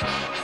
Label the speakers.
Speaker 1: Bye.